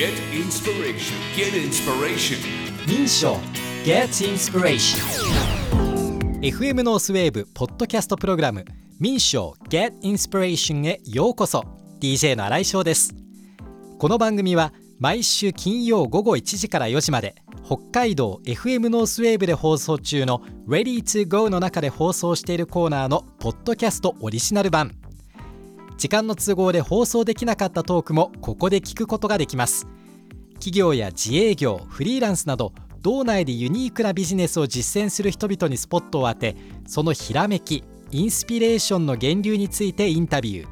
Get inspiration. Get inspiration. 民賞 Get Inspiration. FM ノースウェーブポッドキャストプログラム。民賞 Get Inspiration へようこそ。DJ の新井翔です。この番組は毎週金曜午後1時から4時まで北海道 FM ノースウェーブで放送中の Ready to Go の中で放送しているコーナーのポッドキャストオリジナル版時間の都合で放送できなかったトークもここで聞くことができます。企業や自営業フリーランスなど道内でユニークなビジネスを実践する人々にスポットを当てそのひらめきインスピレーションの源流についてインタビュー。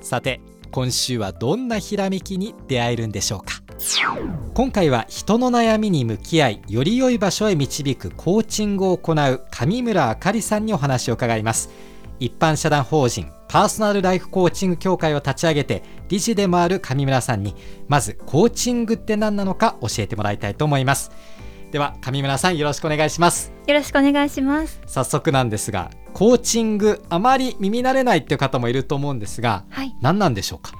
さて今週はどんなひらめきに出会えるんでしょうか。今回は人の悩みに向き合いより良い場所へ導くコーチングを行う上村あかりさんにお話を伺います。一般社団法人パーソナルライフコーチング協会を立ち上げて理事でもある上村さんにまずコーチングって何なのか教えてもらいたいと思います。では上村さんよろしくお願いします。よろしくお願いします。早速なんですがコーチングあまり耳慣れないっていう方もいると思うんですが、はい。何なんでしょうか？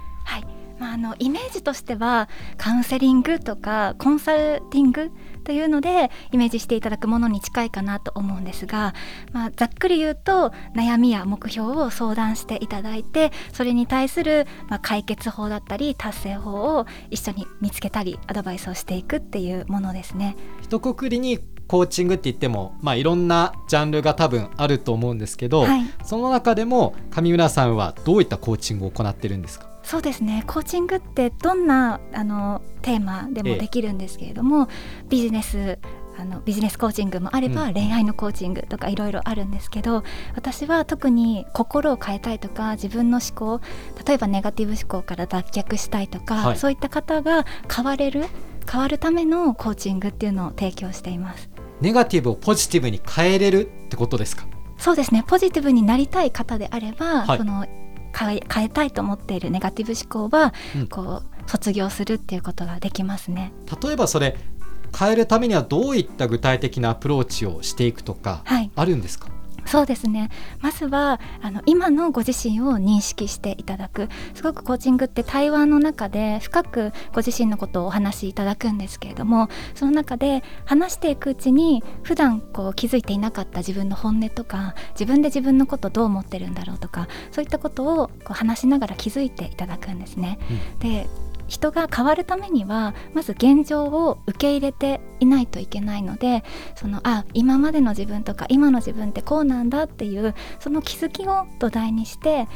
あ、あのイメージとしてはカウンセリングとかコンサルティングというのでイメージしていただくものに近いかなと思うんですが、まあ、ざっくり言うと悩みや目標を相談していただいてそれに対する、まあ、解決法だったり達成法を一緒に見つけたりアドバイスをしていくっていうものですね。一括りにコーチングって言っても、まあ、いろんなジャンルが多分あると思うんですけど、はいその中でも上村さんはどういったコーチングを行ってるんですか？そうですね。コーチングってどんなあのテーマでもできるんですけれども、ビジネスあのビジネスコーチングもあれば、うん。恋愛のコーチングとかいろいろあるんですけど私は特に心を変えたいとか自分の思考例えばネガティブ思考から脱却したいとか、はい。そういった方が変われる変わるためのコーチングっていうのを提供しています。ネガティブをポジティブに変えれるってことですか？そうですね。ポジティブになりたい方であれば、はい。その変え変えたいと思っているネガティブ思考は、うん。こう卒業するっていうことができますね。例えばそれ変えるためにはどういった具体的なアプローチをしていくとかはい。あるんですか、そうですね。まずはあの今のご自身を認識していただく。すごくコーチングって対話の中で深くご自身のことをお話しいただくんですけれどもその中で話していくうちに普段こう気づいていなかった自分の本音とか自分で自分のことどう思ってるんだろうとかそういったことをこう話しながら気づいていただくんですね。で人が変わるためにはまず現状を受け入れていないといけないのでそのあ今までの自分とか今の自分ってこうなんだっていうその気づきを土台にして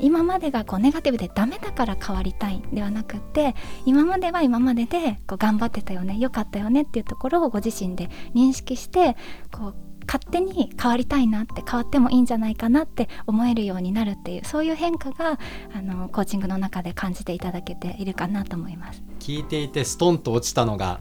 今までがこうネガティブでダメだから変わりたいではなくって今までは今まででこう頑張ってたよね良かったよねっていうところをご自身で認識してこう勝手に変わりたいなって変わってもいいんじゃないかなって思えるようになるっていうそういう変化があのコーチングの中で感じていただけているかなと思います。聞いていてストンと落ちたのが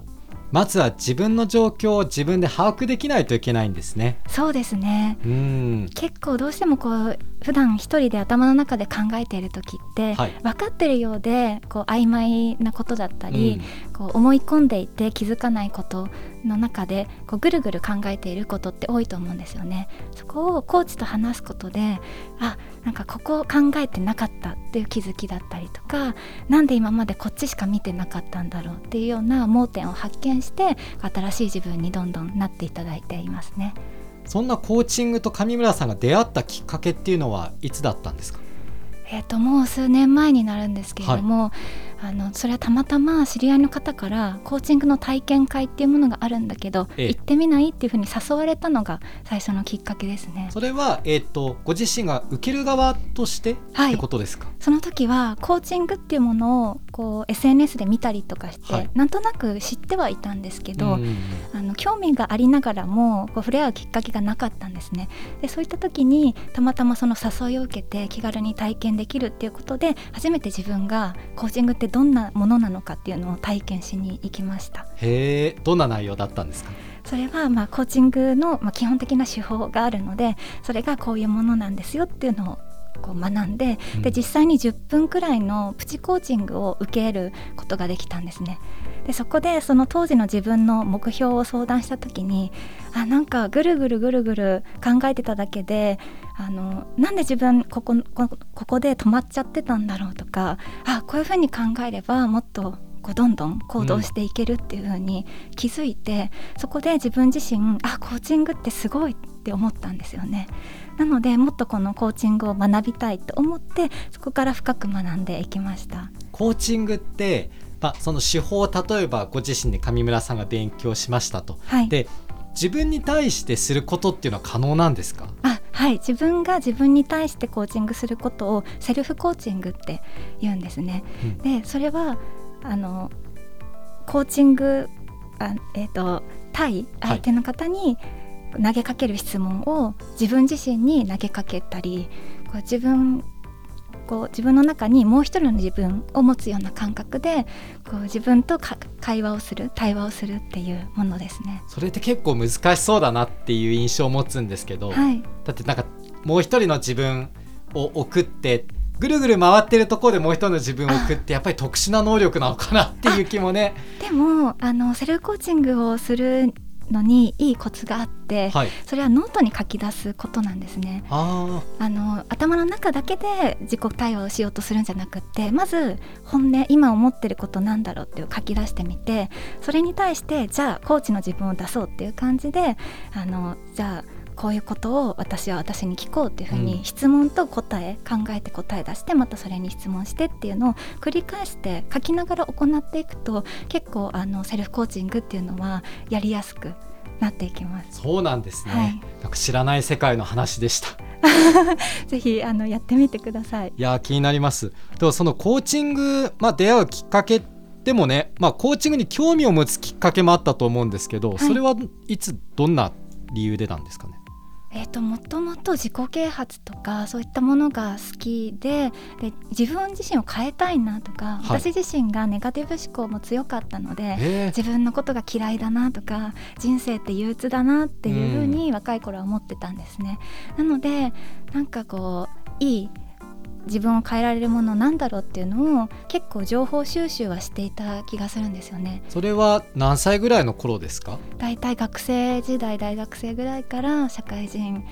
まずは自分の状況を自分で把握できないといけないんですね。そうですね。うん。結構どうしてもこう普段一人で頭の中で考えている時って、はい分かってるようでこう曖昧なことだったり、こう思い込んでいて気づかないことの中でこうぐるぐる考えていることって多いと思うんですよね。そこをコーチと話すことであなんかここを考えてなかったっていう気づきだったりとかなんで今までこっちしか見てなかったんだろうっていうような盲点を発見して新しい自分にどんどんなっていただいていますね。そんなコーチングと上村さんが出会ったきっかけっていうのはいつだったんですか？えー、ともう数年前になるんですけれども、あのそれはたまたま知り合いの方からコーチングの体験会っていうものがあるんだけど、ええ。行ってみない？っていうふうに誘われたのが最初のきっかけですね。それは、えー、とご自身が受ける側としてはい。ってことですか、その時はコーチングっていうものをこう SNS で見たりとかして、はい。なんとなく知ってはいたんですけど、あの興味がありながらもこう触れ合うきっかけがなかったんですね。でそういった時にたまたまその誘いを受けて気軽に体験できるっていうことで初めて自分がコーチングってどんなものなのかっていうのを体験しに行きました。へえどんな内容だったんですか？それはまあコーチングのまあ基本的な手法があるのでそれがこういうものなんですよっていうのをこう学んでうん。で実際に10分くらいのプチコーチングを受けることができたんですね。でそこでその当時の自分の目標を相談した時にあなんかぐるぐるぐるぐる考えてただけであのなんで自分こここここで止まっちゃってたんだろうとかあこういうふうに考えればもっとこうどんどん行動していけるっていう風に気づいて、そこで自分自身あコーチングってすごいって思ったんですよね。なのでもっとこのコーチングを学びたいと思ってそこから深く学んでいきました。コーチングって、まあ、その手法を例えばご自身で上村さんが勉強しましたと。はい、で自分に対してすることっていうのは可能なんですか？あはい自分が自分に対してコーチングすることをセルフコーチングって言うんですね。うんでそれはあのコーチングあ、えー、と対相手の方に投げかける質問を自分自身に投げかけたりこう自分こう自分の中にもう一人の自分を持つような感覚でこう自分とか会話をする対話をするっていうものですね。それって結構難しそうだなっていう印象を持つんですけど、はい、だってなんかもう一人の自分を送ってぐるぐる回ってるところでもう一人の自分を送ってやっぱり特殊な能力なのかなっていう気もね。でもあのセルフコーチングをするのにいいコツがあって、はい、それはノートに書き出すことなんですね。ああの頭の中だけで自己対話をしようとするんじゃなくってまず本音今思ってることなんだろうっていう書き出してみてそれに対してじゃあコーチの自分を出そうっていう感じであのじゃあこういうことを私は私に聞こうっていうふううん。に質問と答え、考えて答え出してまたそれに質問してっていうのを繰り返して書きながら行っていくと結構あのセルフコーチングっていうのはやりやすくなっていきます。そうなんですね、はい。なんか知らない世界の話でした。ぜひあのやってみてください。いやー気になります。でもそのコーチング、まあ、出会うきっかけでもね、まあ、コーチングに興味を持つきっかけもあったと思うんですけど、い。それはいつどんな理由でなんですかね？えー、ともともと自己啓発とかそういったものが好きでで自分自身を変えたいなとか、はい。私自身がネガティブ思考も強かったのでえ。自分のことが嫌いだなとか人生って憂鬱だなっていうふうに若い頃は思ってたんですね。なのでなんかこういい自分を変えられるものなんだろうっていうのを結構情報収集はしていた気がするんですよね。それは何歳ぐらいの頃ですか？だいたい学生時代大学生ぐらいから社会人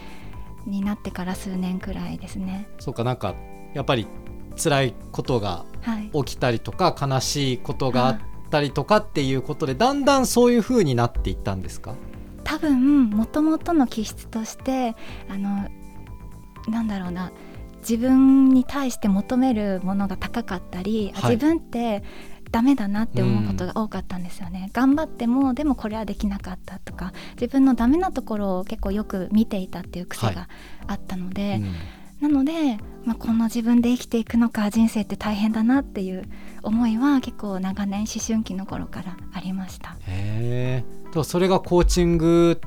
になってから数年くらいですね。そうかなんかやっぱり辛いことがはい、起きたりとか悲しいことがあったりとかっていうことでだんだんそういう風になっていったんですか？多分もともとの気質としてあのなんだろうな自分に対して求めるものが高かったり、あはい。自分ってダメだなって思うことが多かったんですよね、頑張ってもでもこれはできなかったとか自分のダメなところを結構よく見ていたっていう癖はい。があったので、うん。なので、まあ、この自分で生きていくのか人生って大変だなっていう思いは結構長年思春期の頃からありました。へえでもそれがコーチング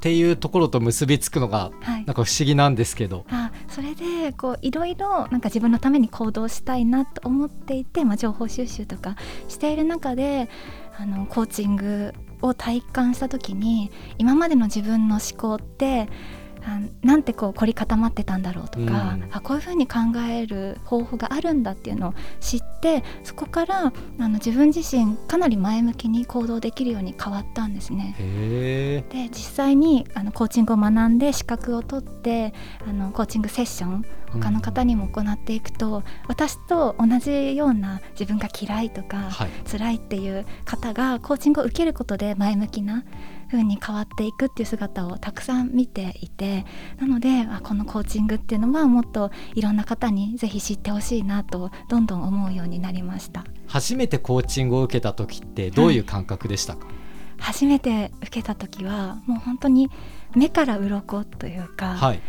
っていうところと結びつくのがはい。なんか不思議なんですけど。あそれでこういろいろなんか自分のために行動したいなと思っていて、まあ、情報収集とかしている中であのコーチングを体感した時に今までの自分の思考ってあなんてこう凝り固まってたんだろうとか、うんあこういうふうに考える方法があるんだっていうのを知ってそこからあの自分自身かなり前向きに行動できるように変わったんですね。で実際にあのコーチングを学んで資格を取ってあのコーチングセッション他の方にも行っていくと、私と同じような自分が嫌いとか、はい。辛いっていう方がコーチングを受けることで前向きな風に変わっていくっていう姿をたくさん見ていてなのであこのコーチングっていうのはもっといろんな方にぜひ知ってほしいなとどんどん思うようになりました。初めてコーチングを受けた時ってどういう感覚でしたか、初めて受けた時はもう本当に目から鱗というか、はい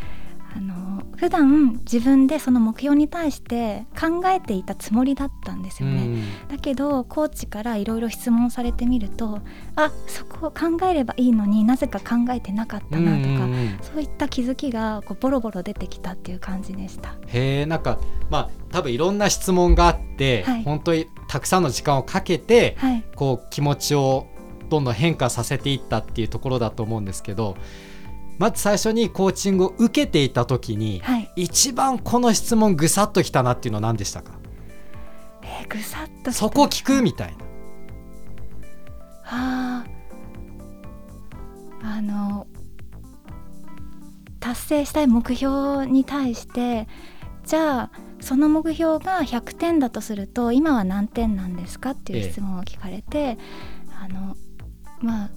あの普段自分でその目標に対して考えていたつもりだったんですよね。うんだけどコーチからいろいろ質問されてみるとあそこを考えればいいのになぜか考えてなかったなとか、うんうんうんそういった気づきがこうボロボロ出てきたっていう感じでした。へえなんかまあ多分いろんな質問があって、はい本当にたくさんの時間をかけて、はい、こう気持ちをどんどん変化させていったっていうところだと思うんですけどまず最初にコーチングを受けていた時に、はい、一番この質問ぐさっときたなっていうのは何でしたか？えーぐさっとそこ聞くみたいな。あー。あの達成したい目標に対してじゃあその目標が100点だとすると今は何点なんですかっていう質問を聞かれて、あのまあ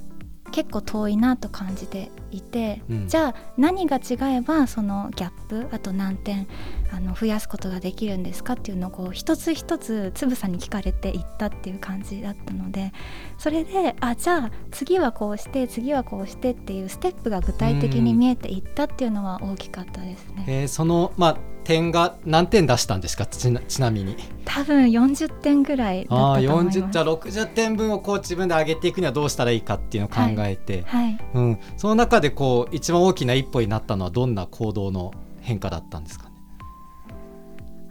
結構遠いなと感じていて、うん。じゃあ何が違えばそのギャップあと何点あの増やすことができるんですかっていうのをこう一つ一つつぶさに聞かれていったっていう感じだったのでそれであじゃあ次はこうして次はこうしてっていうステップが具体的に見えていったっていうのは大きかったですね。えーそのまあ点が何点出したんですか？ちなみに。多分40点ぐらいだったとああ思います。40じゃあ60点分をこう自分で上げていくにはどうしたらいいかっていうのを考えて、はい、うん、その中でこう一番大きな一歩になったのはどんな行動の変化だったんですかね？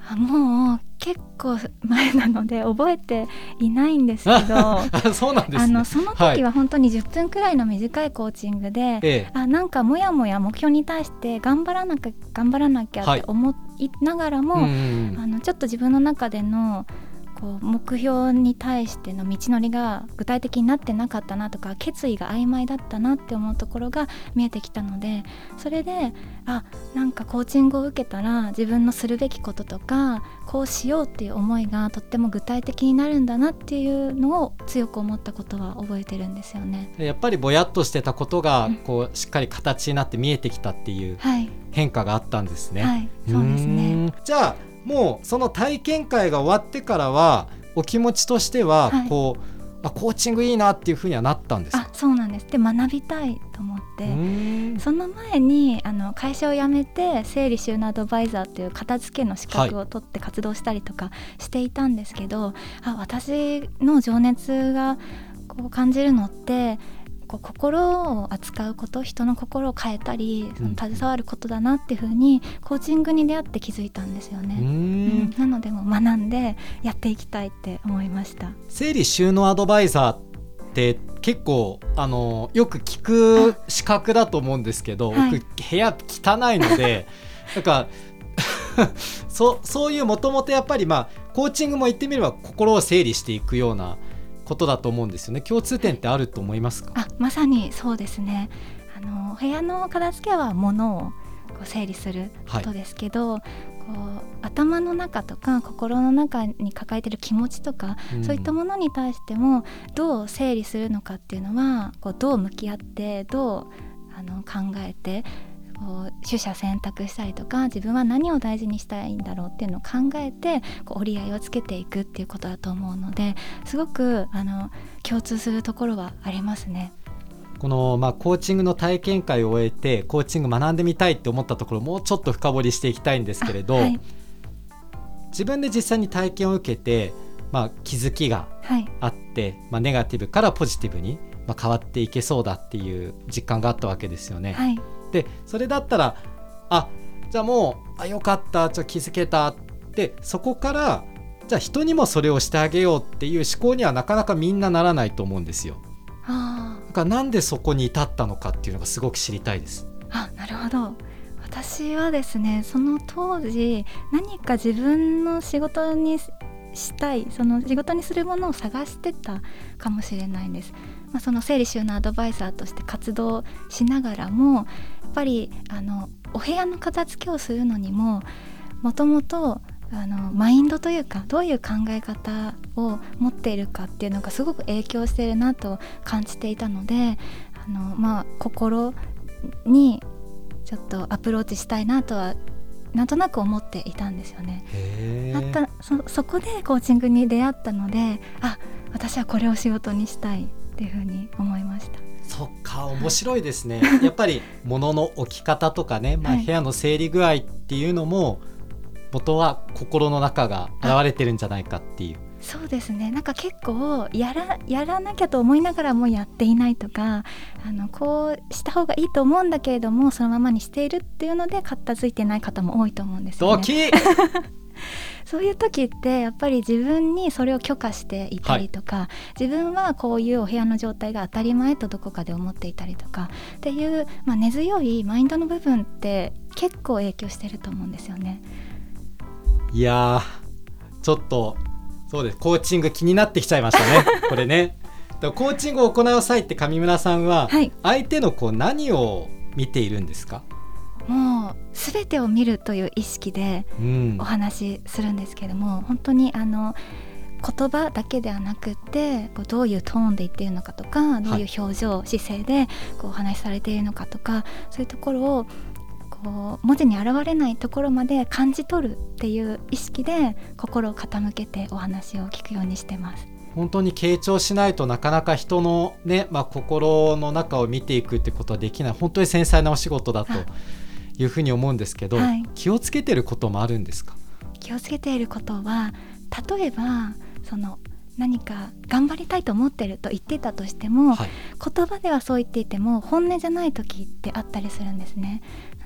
あもう結構前なので 覚えていないんですけどあ そうなんですね。あのそのはい。時は本当に10分くらいの短いコーチングで、ええ。あなんかもやもや目標に対して頑張らなきゃ頑張らなきゃって思いながらも、うんうん。あのちょっと自分の中でのこう目標に対しての道のりが具体的になってなかったなとか決意が曖昧だったなって思うところが見えてきたのでそれであなんかコーチングを受けたら自分のするべきこととかこうしようっていう思いがとっても具体的になるんだなっていうのを強く思ったことは覚えてるんですよね。でやっぱりぼやっとしてたことがうんこうしっかり形になって見えてきたっていうはい、変化があったんですね。はい、そうですうね。じゃあもうその体験会が終わってからはお気持ちとしてははい。こう、あコーチングいいなっていうふうにはなったんですか？あそうなんです。で学びたいと思って。その前にあの会社を辞めて整理収納アドバイザーという片付けの資格を取って活動したりとかしていたんですけど、あ私の情熱がこう感じるのってこう心を扱うこと人の心を変えたりそのうん携わることだなっていうふうにコーチングに出会って気づいたんですよね。うんんなのでもう学んでやっていきたいって思いました。整理収納アドバイザーって結構あのよく聞く資格だと思うんですけど、はい僕部屋汚いので なんか そそういうもともとやっぱりまあコーチングも言ってみれば心を整理していくようなことだと思うんですよね。共通点ってあると思いますか、あまさにそうですね。あの部屋の片付けは物をこう整理することですけど、こう頭の中とか心の中に抱えてる気持ちとか、うん。そういったものに対してもどう整理するのかっていうのはこうどう向き合ってどうあの考えてこう取捨選択したりとか自分は何を大事にしたいんだろうっていうのを考えてこう折り合いをつけていくっていうことだと思うのですごくあの共通するところはありますね。この、まあ、コーチングの体験会を終えてコーチング学んでみたいって思ったところもうちょっと深掘りしていきたいんですけれど、あはい、自分で実際に体験を受けて、まあ、気づきがはい、あって、まあ、ネガティブからポジティブに、まあ、変わっていけそうだっていう実感があったわけですよね。はい、でそれだったらあじゃあもうあよかったちょっと気づけたってそこからじゃあ人にもそれをしてあげようっていう思考にはなかなかみんなならないと思うんですよ。あだからなんでそこに至ったのかっていうのがすごく知りたいです。あ、あなるほど。私はですねその当時何か自分の仕事にししたいその仕事にするものを探してたかもしれないんです。まあ、その整理収納アドバイザーとして活動しながらもやっぱりあのお部屋の片付けをするのにももともとあのマインドというかどういう考え方を持っているかっていうのがすごく影響しているなと感じていたのであの、まあ、心にちょっとアプローチしたいなとはなんとなく思っていたんですよね。へあったそそこでコーチングに出会ったのであ私はこれを仕事にしたいっていうふうに思いました。そっか面白いですね やっぱり物の置き方とかね、まあ、はい部屋の整理具合っていうのも元は心の中が現れてるんじゃないかっていう。そうですねなんか結構やらやらなきゃと思いながらもやっていないとかあのこうした方がいいと思うんだけれどもそのままにしているっていうので片付いてない方も多いと思うんですよね。そういう時ってやっぱり自分にそれを許可していたりとか、自分はこういうお部屋の状態が当たり前とどこかで思っていたりとかっていう、まあ、根強いマインドの部分って結構影響してると思うんですよね。いやーちょっとそうです。コーチング気になってきちゃいましたね。これね。コーチングを行う際って上村さんははい。相手のこう何を見ているんですか、もう全てを見るという意識でうん。お話しするんですけども、本当にあの言葉だけではなくってこうどういうトーンで言っているのかとかどういう表情、姿勢でこうお話しされているのかとかそういうところをこう文字に現れないところまで感じ取るっていう意識で心を傾けてお話を聞くようにしてます。本当に傾聴しないとなかなか人のね、まあ、心の中を見ていくってことはできない。本当に繊細なお仕事だというふうに思うんですけど、はい。気をつけてることもあるんですか？気をつけていることは例えばその何か頑張りたいと思ってると言ってたとしても、はい。言葉ではそう言っていても本音じゃない時ってあったりするんですね。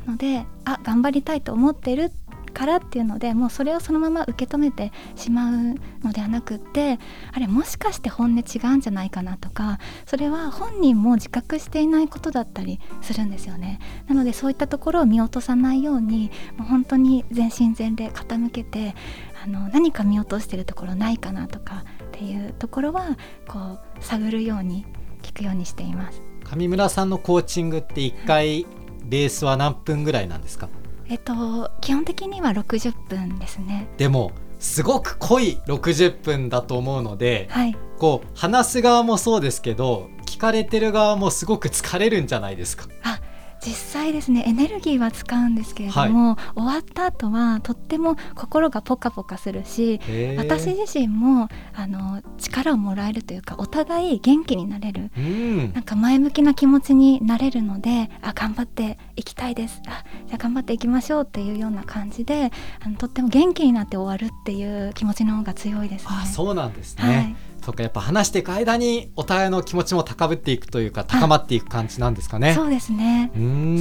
なのであ頑張りたいと思ってるからっていうのでもうそれをそのまま受け止めてしまうのではなくってあれもしかして本音違うんじゃないかなとかそれは本人も自覚していないことだったりするんですよねなのでそういったところを見落とさないようにもう本当に全身全霊傾けてあの何か見落としてるところないかなとかっていうところはこう探るように聞くようにしています。上村さんのコーチングって1回ベースは何分ぐらいなんですか？えっと基本的には60分ですね。でもすごく濃い60分だと思うのではい。こう話す側もそうですけど聞かれてる側もすごく疲れるんじゃないですかあ実際ですねエネルギーは使うんですけれども、終わった後はとっても心がポカポカするし私自身もあの力をもらえるというかお互い元気になれるうん。なんか前向きな気持ちになれるのであ頑張っていきたいですあじゃあ頑張っていきましょうっていうような感じであのとっても元気になって終わるっていう気持ちの方が強いですね。あそうなんですね、はいそっかやっぱ話していく間にお互いの気持ちも高ぶっていくというか高まっていく感じなんですかね。そうですね。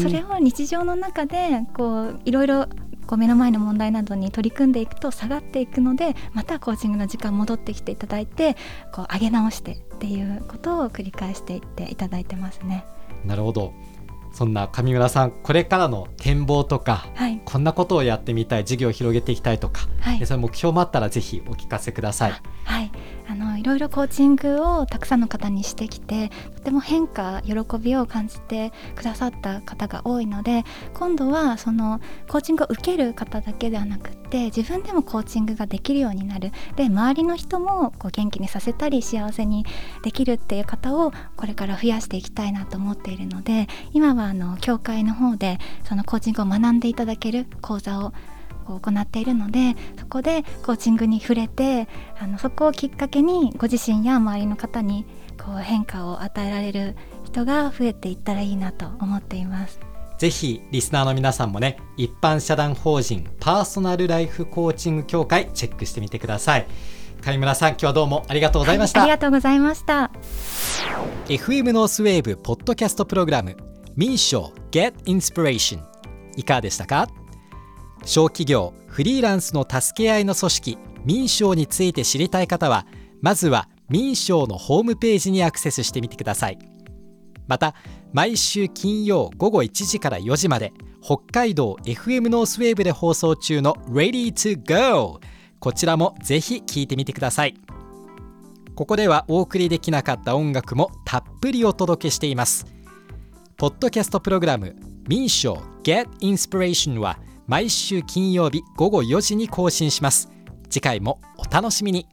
それを日常の中でこういろいろこう目の前の問題などに取り組んでいくと下がっていくのでまたコーチングの時間戻ってきていただいてこう上げ直してっていうことを繰り返していっていただいてますね。なるほど。そんな上村さんこれからの展望とかはい、こんなことをやってみたい事業を広げていきたいとか、はい。でそういう目標もあったらぜひお聞かせください。はいろいろコーチングをたくさんの方にしてきてとても変化喜びを感じてくださった方が多いので今度はそのコーチングを受ける方だけではなくって自分でもコーチングができるようになる。で周りの人もこう元気にさせたり幸せにできるっていう方をこれから増やしていきたいなと思っているので今はあの教会の方でそのコーチングを学んでいただける講座をこう行っているのでそこでコーチングに触れてあのそこをきっかけにご自身や周りの方にこう変化を与えられる人が増えていったらいいなと思っています。ぜひリスナーの皆さんもね一般社団法人パーソナルライフコーチング協会チェックしてみてください上村さん今日はどうもありがとうございました、はいありがとうございました。FM ノースウェーブポッドキャストプログラム民賞 Get Inspiration いかがでしたか？小企業フリーランスの助け合いの組織民賞について知りたい方はまずは民賞のホームページにアクセスしてみてください。また毎週金曜午後1時から4時まで北海道 FM ノースウェーブで放送中の Ready to Go こちらもぜひ聴いてみてください。ここではお送りできなかった音楽もたっぷりお届けしています。ポッドキャストプログラム民賞 Get Inspiration は毎週金曜日午後4時に更新します。次回もお楽しみに。